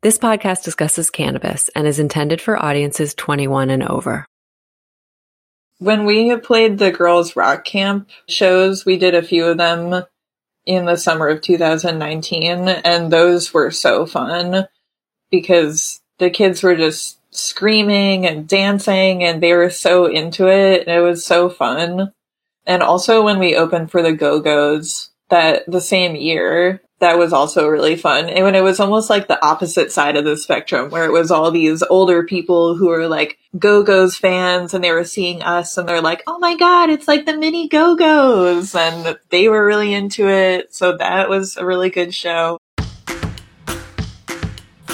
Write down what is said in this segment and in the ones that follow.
This podcast discusses cannabis and is intended for audiences 21 and over. When we have played the girls' rock camp shows, we did a few of them in the summer of 2019, and those were so fun because the kids were just screaming and dancing and they were so into it. And it was so fun. And also when we opened for the Go Go's that the same year, that was also really fun. And when it was almost like the opposite side of the spectrum, where it was all these older people who were like Go Go's fans and they were seeing us and they're like, oh my God, it's like the mini Go Go's. And they were really into it. So that was a really good show.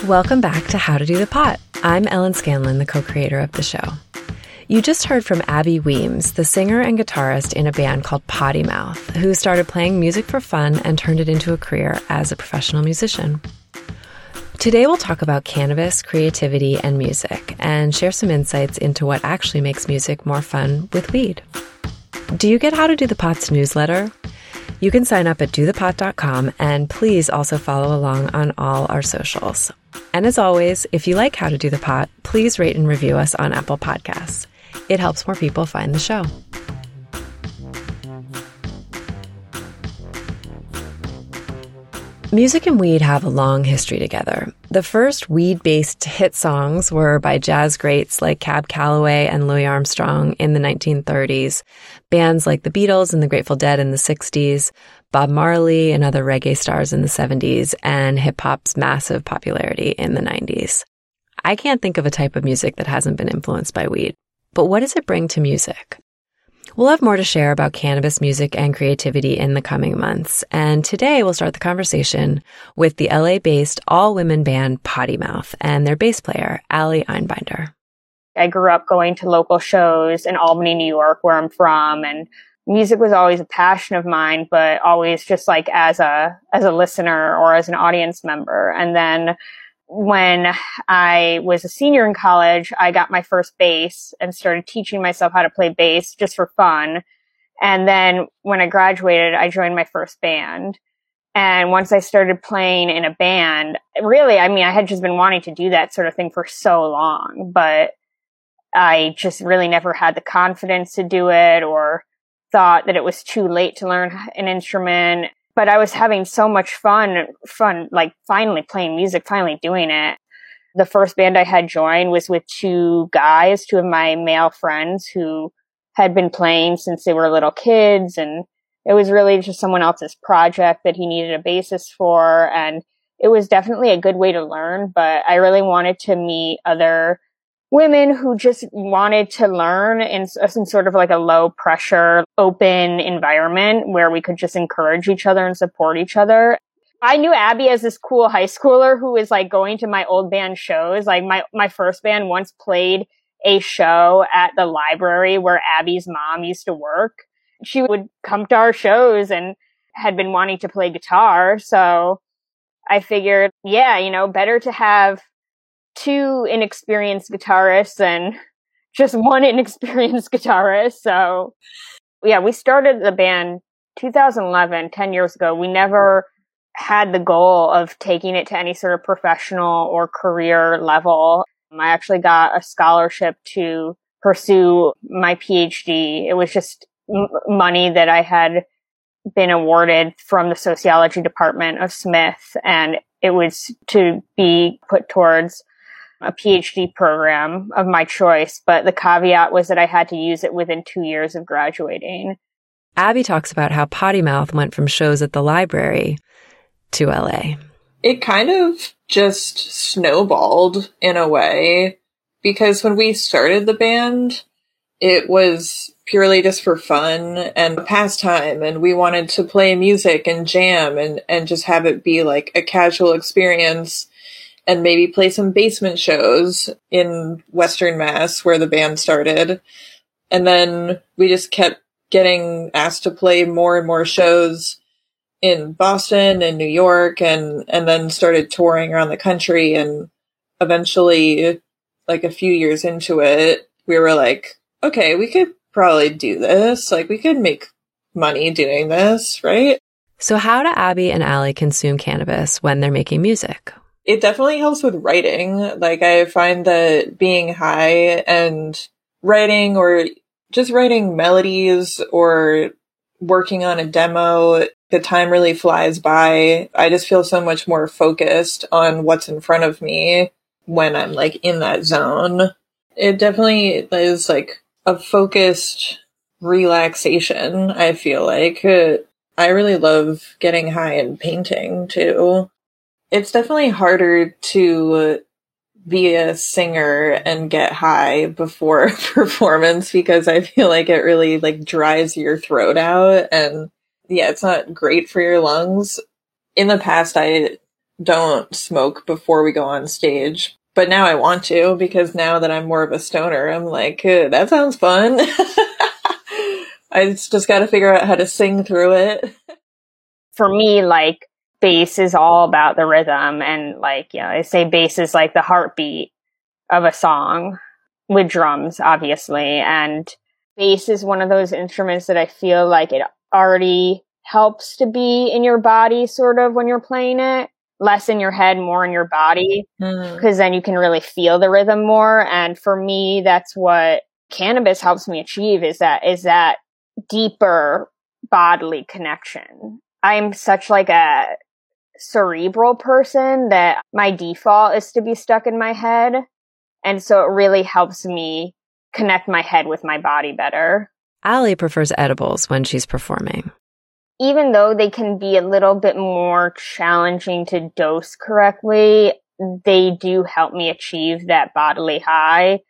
Welcome back to How to Do the Pot. I'm Ellen Scanlon, the co creator of the show. You just heard from Abby Weems, the singer and guitarist in a band called Potty Mouth, who started playing music for fun and turned it into a career as a professional musician. Today, we'll talk about cannabis, creativity, and music, and share some insights into what actually makes music more fun with weed. Do you get How to Do the Pot's newsletter? You can sign up at dothepot.com and please also follow along on all our socials. And as always, if you like How to Do the Pot, please rate and review us on Apple Podcasts. It helps more people find the show. Music and weed have a long history together. The first weed based hit songs were by jazz greats like Cab Calloway and Louis Armstrong in the 1930s, bands like the Beatles and the Grateful Dead in the 60s, Bob Marley and other reggae stars in the 70s, and hip hop's massive popularity in the 90s. I can't think of a type of music that hasn't been influenced by weed. But what does it bring to music? We'll have more to share about cannabis music and creativity in the coming months. And today we'll start the conversation with the LA based all women band Potty Mouth and their bass player, Allie Einbinder. I grew up going to local shows in Albany, New York, where I'm from, and music was always a passion of mine, but always just like as a, as a listener or as an audience member. And then when I was a senior in college, I got my first bass and started teaching myself how to play bass just for fun. And then when I graduated, I joined my first band. And once I started playing in a band, really, I mean, I had just been wanting to do that sort of thing for so long, but I just really never had the confidence to do it or thought that it was too late to learn an instrument but I was having so much fun, fun, like finally playing music, finally doing it. The first band I had joined was with two guys, two of my male friends who had been playing since they were little kids. And it was really just someone else's project that he needed a basis for. And it was definitely a good way to learn, but I really wanted to meet other women who just wanted to learn in, in sort of like a low pressure, open environment where we could just encourage each other and support each other. I knew Abby as this cool high schooler who was like going to my old band shows. Like my, my first band once played a show at the library where Abby's mom used to work. She would come to our shows and had been wanting to play guitar. So I figured, yeah, you know, better to have two inexperienced guitarists and just one inexperienced guitarist. So yeah, we started the band 2011, 10 years ago. We never had the goal of taking it to any sort of professional or career level. Um, I actually got a scholarship to pursue my PhD. It was just m- money that I had been awarded from the sociology department of Smith and it was to be put towards a PhD program of my choice, but the caveat was that I had to use it within two years of graduating. Abby talks about how Potty Mouth went from shows at the library to LA. It kind of just snowballed in a way because when we started the band, it was purely just for fun and pastime and we wanted to play music and jam and, and just have it be like a casual experience and maybe play some basement shows in Western Mass where the band started. And then we just kept getting asked to play more and more shows in Boston and New York and, and then started touring around the country. And eventually, like a few years into it, we were like, okay, we could probably do this. Like we could make money doing this, right? So how do Abby and Allie consume cannabis when they're making music? It definitely helps with writing. Like I find that being high and writing or just writing melodies or working on a demo, the time really flies by. I just feel so much more focused on what's in front of me when I'm like in that zone. It definitely is like a focused relaxation, I feel like. I really love getting high and painting too. It's definitely harder to be a singer and get high before performance because I feel like it really like dries your throat out and yeah, it's not great for your lungs. In the past, I don't smoke before we go on stage, but now I want to because now that I'm more of a stoner, I'm like, that sounds fun. I just got to figure out how to sing through it. For me, like bass is all about the rhythm and like, you know, I say bass is like the heartbeat of a song with drums, obviously. And bass is one of those instruments that I feel like it already helps to be in your body sort of when you're playing it less in your head, more in your body, because mm. then you can really feel the rhythm more. And for me, that's what cannabis helps me achieve is that, is that deeper bodily connection. I'm such like a cerebral person that my default is to be stuck in my head. And so it really helps me connect my head with my body better. Allie prefers edibles when she's performing. Even though they can be a little bit more challenging to dose correctly, they do help me achieve that bodily high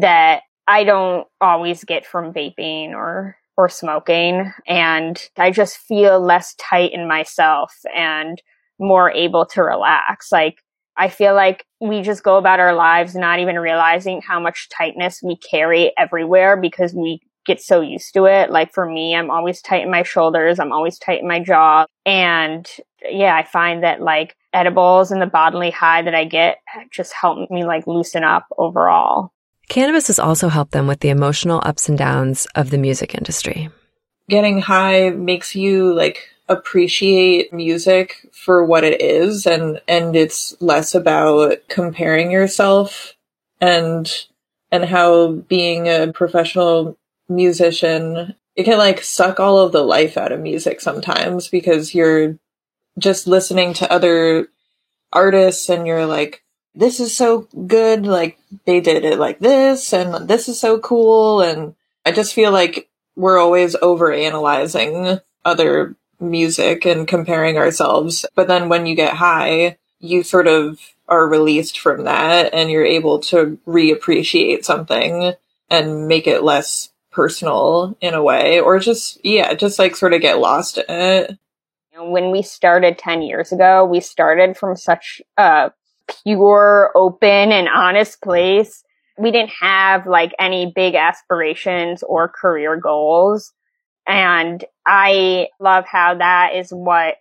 that I don't always get from vaping or or smoking and I just feel less tight in myself and more able to relax. Like I feel like we just go about our lives not even realizing how much tightness we carry everywhere because we get so used to it. Like for me, I'm always tight in my shoulders. I'm always tight in my jaw. And yeah, I find that like edibles and the bodily high that I get just help me like loosen up overall. Cannabis has also helped them with the emotional ups and downs of the music industry. Getting high makes you like appreciate music for what it is and and it's less about comparing yourself and and how being a professional musician it can like suck all of the life out of music sometimes because you're just listening to other artists and you're like this is so good. Like they did it like this and this is so cool. And I just feel like we're always over analyzing other music and comparing ourselves. But then when you get high, you sort of are released from that and you're able to reappreciate something and make it less personal in a way or just yeah just like sort of get lost in it when we started 10 years ago we started from such a pure, open, and honest place. We didn't have like any big aspirations or career goals. And I love how that is what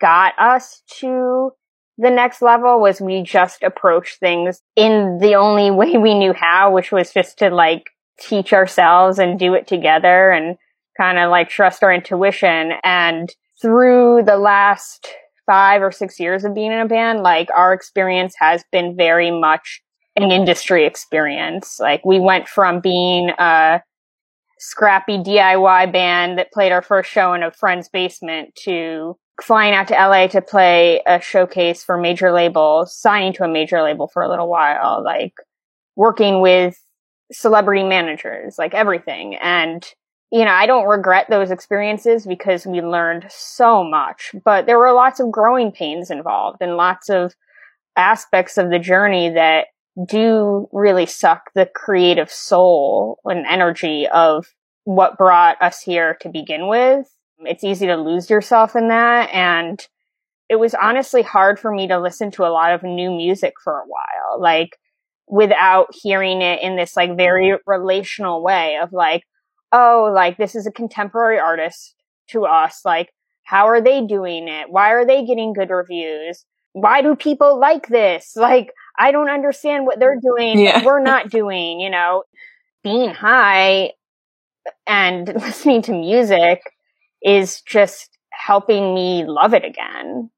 got us to the next level was we just approached things in the only way we knew how, which was just to like teach ourselves and do it together and kind of like trust our intuition. And through the last five or six years of being in a band, like our experience has been very much an industry experience. Like we went from being a scrappy DIY band that played our first show in a friend's basement to flying out to LA to play a showcase for major labels, signing to a major label for a little while, like working with celebrity managers, like everything. And you know, I don't regret those experiences because we learned so much, but there were lots of growing pains involved and lots of aspects of the journey that do really suck the creative soul and energy of what brought us here to begin with. It's easy to lose yourself in that. And it was honestly hard for me to listen to a lot of new music for a while, like without hearing it in this like very relational way of like, oh, like this is a contemporary artist to us. Like, how are they doing it? Why are they getting good reviews? Why do people like this? Like, I don't understand what they're doing. Yeah. We're not doing, you know, being high and listening to music is just helping me love it again.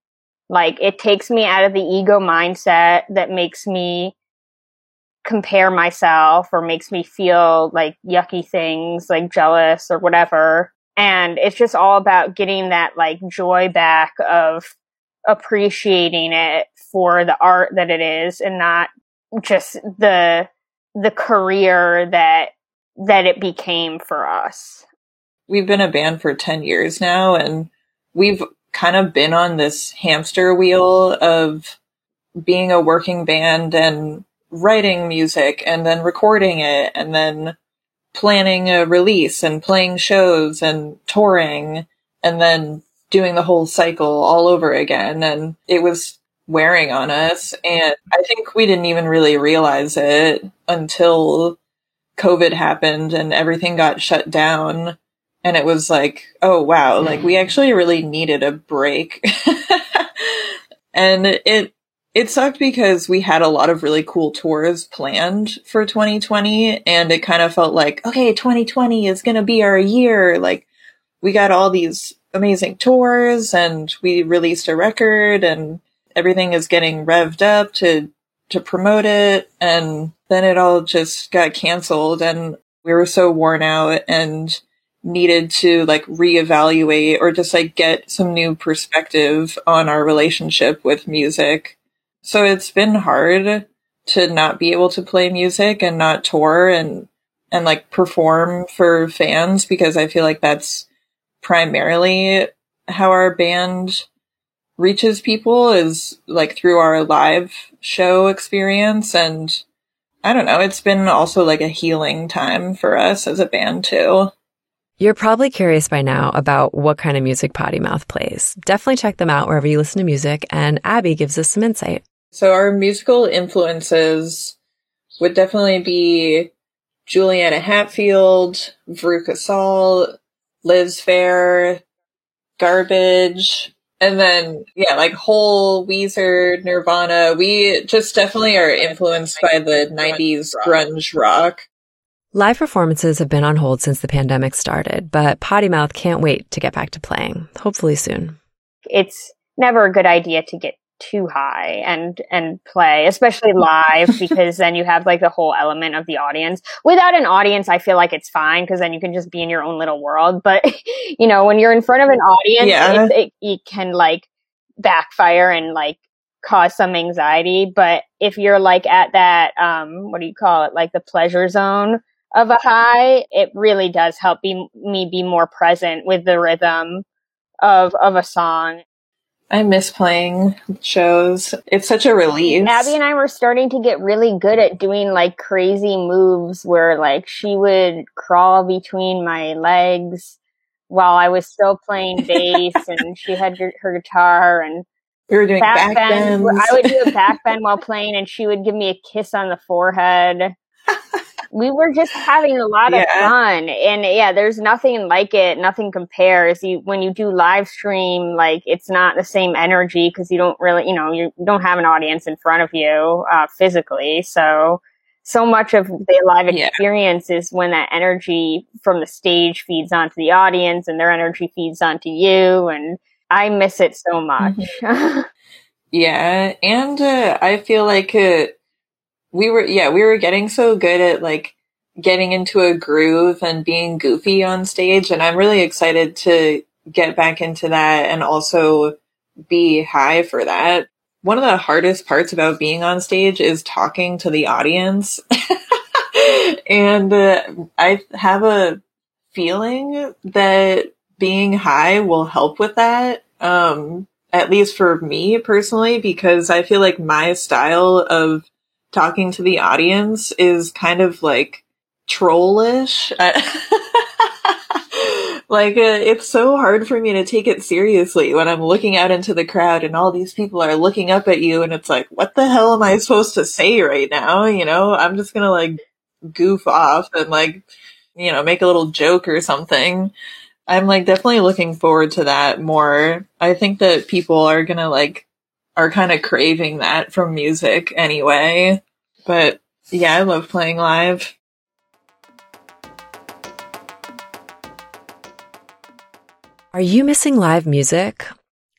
Like it takes me out of the ego mindset that makes me compare myself or makes me feel like yucky things, like jealous or whatever. And it's just all about getting that like joy back of appreciating it for the art that it is and not just the the career that that it became for us. We've been a band for 10 years now and we've kind of been on this hamster wheel of being a working band and writing music and then recording it and then planning a release and playing shows and touring and then doing the whole cycle all over again. And it was wearing on us. And I think we didn't even really realize it until COVID happened and everything got shut down. And it was like, oh wow, like we actually really needed a break. and it, it sucked because we had a lot of really cool tours planned for 2020 and it kind of felt like, okay, 2020 is going to be our year. Like we got all these amazing tours and we released a record and everything is getting revved up to to promote it and then it all just got canceled and we were so worn out and needed to like reevaluate or just like get some new perspective on our relationship with music. So it's been hard to not be able to play music and not tour and and like perform for fans because I feel like that's primarily how our band reaches people is like through our live show experience and I don't know, it's been also like a healing time for us as a band too. You're probably curious by now about what kind of music Potty Mouth plays. Definitely check them out wherever you listen to music, and Abby gives us some insight. So our musical influences would definitely be Juliana Hatfield, Veruca Salt, Liz Phair, Garbage, and then yeah, like Hole, Weezer, Nirvana. We just definitely are influenced by the '90s grunge rock. Live performances have been on hold since the pandemic started, but Potty Mouth can't wait to get back to playing, hopefully soon. It's never a good idea to get too high and and play especially live because then you have like the whole element of the audience. Without an audience i feel like it's fine because then you can just be in your own little world. But you know when you're in front of an audience yeah. it, it, it can like backfire and like cause some anxiety. But if you're like at that um what do you call it? Like the pleasure zone of a high it really does help be, me be more present with the rhythm of of a song I miss playing shows. It's such a relief. Abby and I were starting to get really good at doing like crazy moves where like she would crawl between my legs while I was still playing bass and she had her, her guitar and we were doing back, back bends. bends. I would do a back bend while playing and she would give me a kiss on the forehead we were just having a lot yeah. of fun and yeah there's nothing like it nothing compares you when you do live stream like it's not the same energy because you don't really you know you don't have an audience in front of you uh, physically so so much of the live experience yeah. is when that energy from the stage feeds onto the audience and their energy feeds onto you and i miss it so much mm-hmm. yeah and uh, i feel like uh, we were yeah we were getting so good at like getting into a groove and being goofy on stage and i'm really excited to get back into that and also be high for that. One of the hardest parts about being on stage is talking to the audience. And uh, i have a feeling that being high will help with that um at least for me personally because i feel like my style of talking to the audience is kind of like trollish. like uh, it's so hard for me to take it seriously when I'm looking out into the crowd and all these people are looking up at you and it's like, what the hell am I supposed to say right now? You know, I'm just gonna like goof off and like, you know, make a little joke or something. I'm like definitely looking forward to that more. I think that people are gonna like are kind of craving that from music anyway. But yeah, I love playing live. Are you missing live music?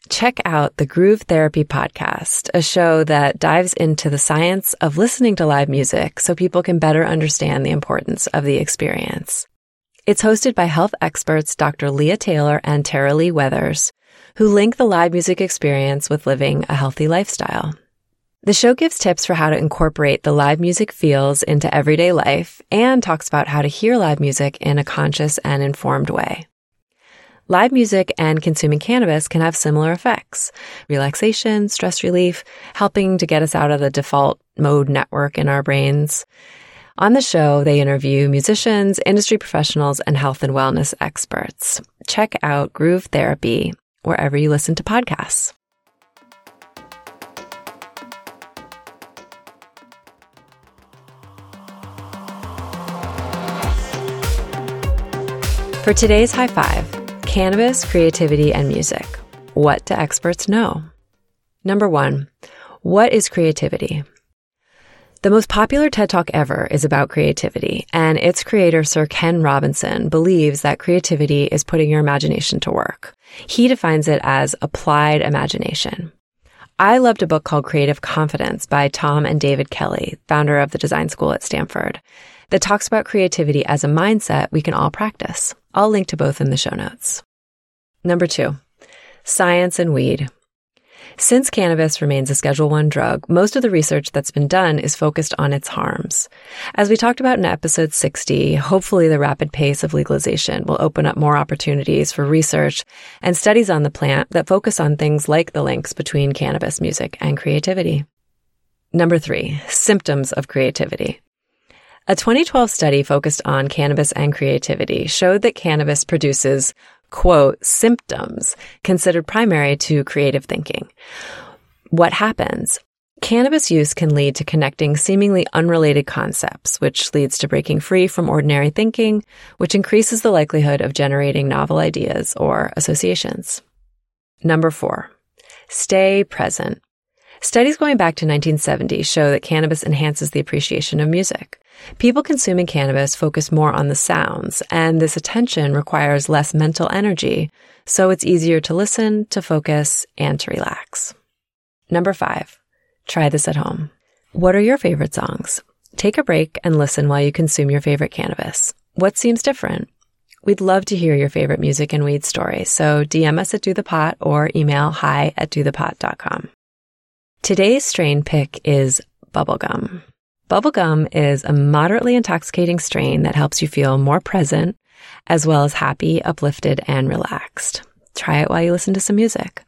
check out the Groove Therapy podcast, a show that dives into the science of listening to live music so people can better understand the importance of the experience. It's hosted by health experts Dr. Leah Taylor and Tara Lee Weathers, who link the live music experience with living a healthy lifestyle. The show gives tips for how to incorporate the live music feels into everyday life and talks about how to hear live music in a conscious and informed way. Live music and consuming cannabis can have similar effects. Relaxation, stress relief, helping to get us out of the default mode network in our brains. On the show, they interview musicians, industry professionals, and health and wellness experts. Check out Groove Therapy wherever you listen to podcasts. For today's high five, Cannabis, creativity, and music. What do experts know? Number one, what is creativity? The most popular TED Talk ever is about creativity, and its creator, Sir Ken Robinson, believes that creativity is putting your imagination to work. He defines it as applied imagination. I loved a book called Creative Confidence by Tom and David Kelley, founder of the design school at Stanford, that talks about creativity as a mindset we can all practice. I'll link to both in the show notes. Number two, science and weed. Since cannabis remains a Schedule 1 drug, most of the research that's been done is focused on its harms. As we talked about in episode 60, hopefully the rapid pace of legalization will open up more opportunities for research and studies on the plant that focus on things like the links between cannabis music and creativity. Number three, symptoms of creativity. A 2012 study focused on cannabis and creativity showed that cannabis produces quote, symptoms considered primary to creative thinking. What happens? Cannabis use can lead to connecting seemingly unrelated concepts, which leads to breaking free from ordinary thinking, which increases the likelihood of generating novel ideas or associations. Number four, stay present. Studies going back to 1970 show that cannabis enhances the appreciation of music. People consuming cannabis focus more on the sounds, and this attention requires less mental energy, so it's easier to listen, to focus, and to relax. Number five, try this at home. What are your favorite songs? Take a break and listen while you consume your favorite cannabis. What seems different? We'd love to hear your favorite music and weed stories, so DM us at Do the Pot or email hi at dothepot.com. Today's strain pick is bubblegum. Bubblegum is a moderately intoxicating strain that helps you feel more present, as well as happy, uplifted, and relaxed. Try it while you listen to some music.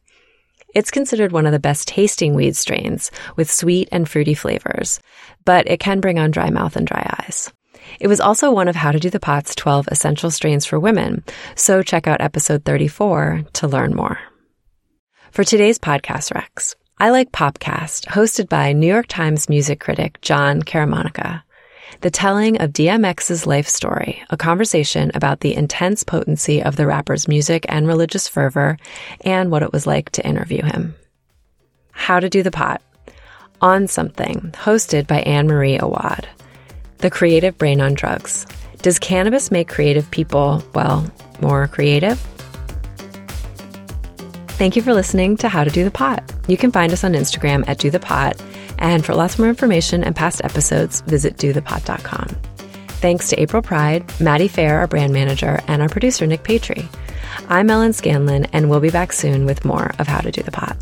It's considered one of the best tasting weed strains with sweet and fruity flavors, but it can bring on dry mouth and dry eyes. It was also one of How to Do the Pot's 12 essential strains for women, so check out episode 34 to learn more. For today's podcast Rex, I like Popcast, hosted by New York Times music critic Jon Caramanica. The telling of DMX's life story, a conversation about the intense potency of the rapper's music and religious fervor, and what it was like to interview him. How to Do the Pot. On Something, hosted by Anne Marie Awad. The Creative Brain on Drugs. Does cannabis make creative people, well, more creative? Thank you for listening to How to Do the Pot. You can find us on Instagram at Do the Pot, and for lots more information and past episodes, visit dothepot.com. Thanks to April Pride, Maddie Fair, our brand manager, and our producer, Nick Patry. I'm Ellen Scanlon, and we'll be back soon with more of How to Do the Pot.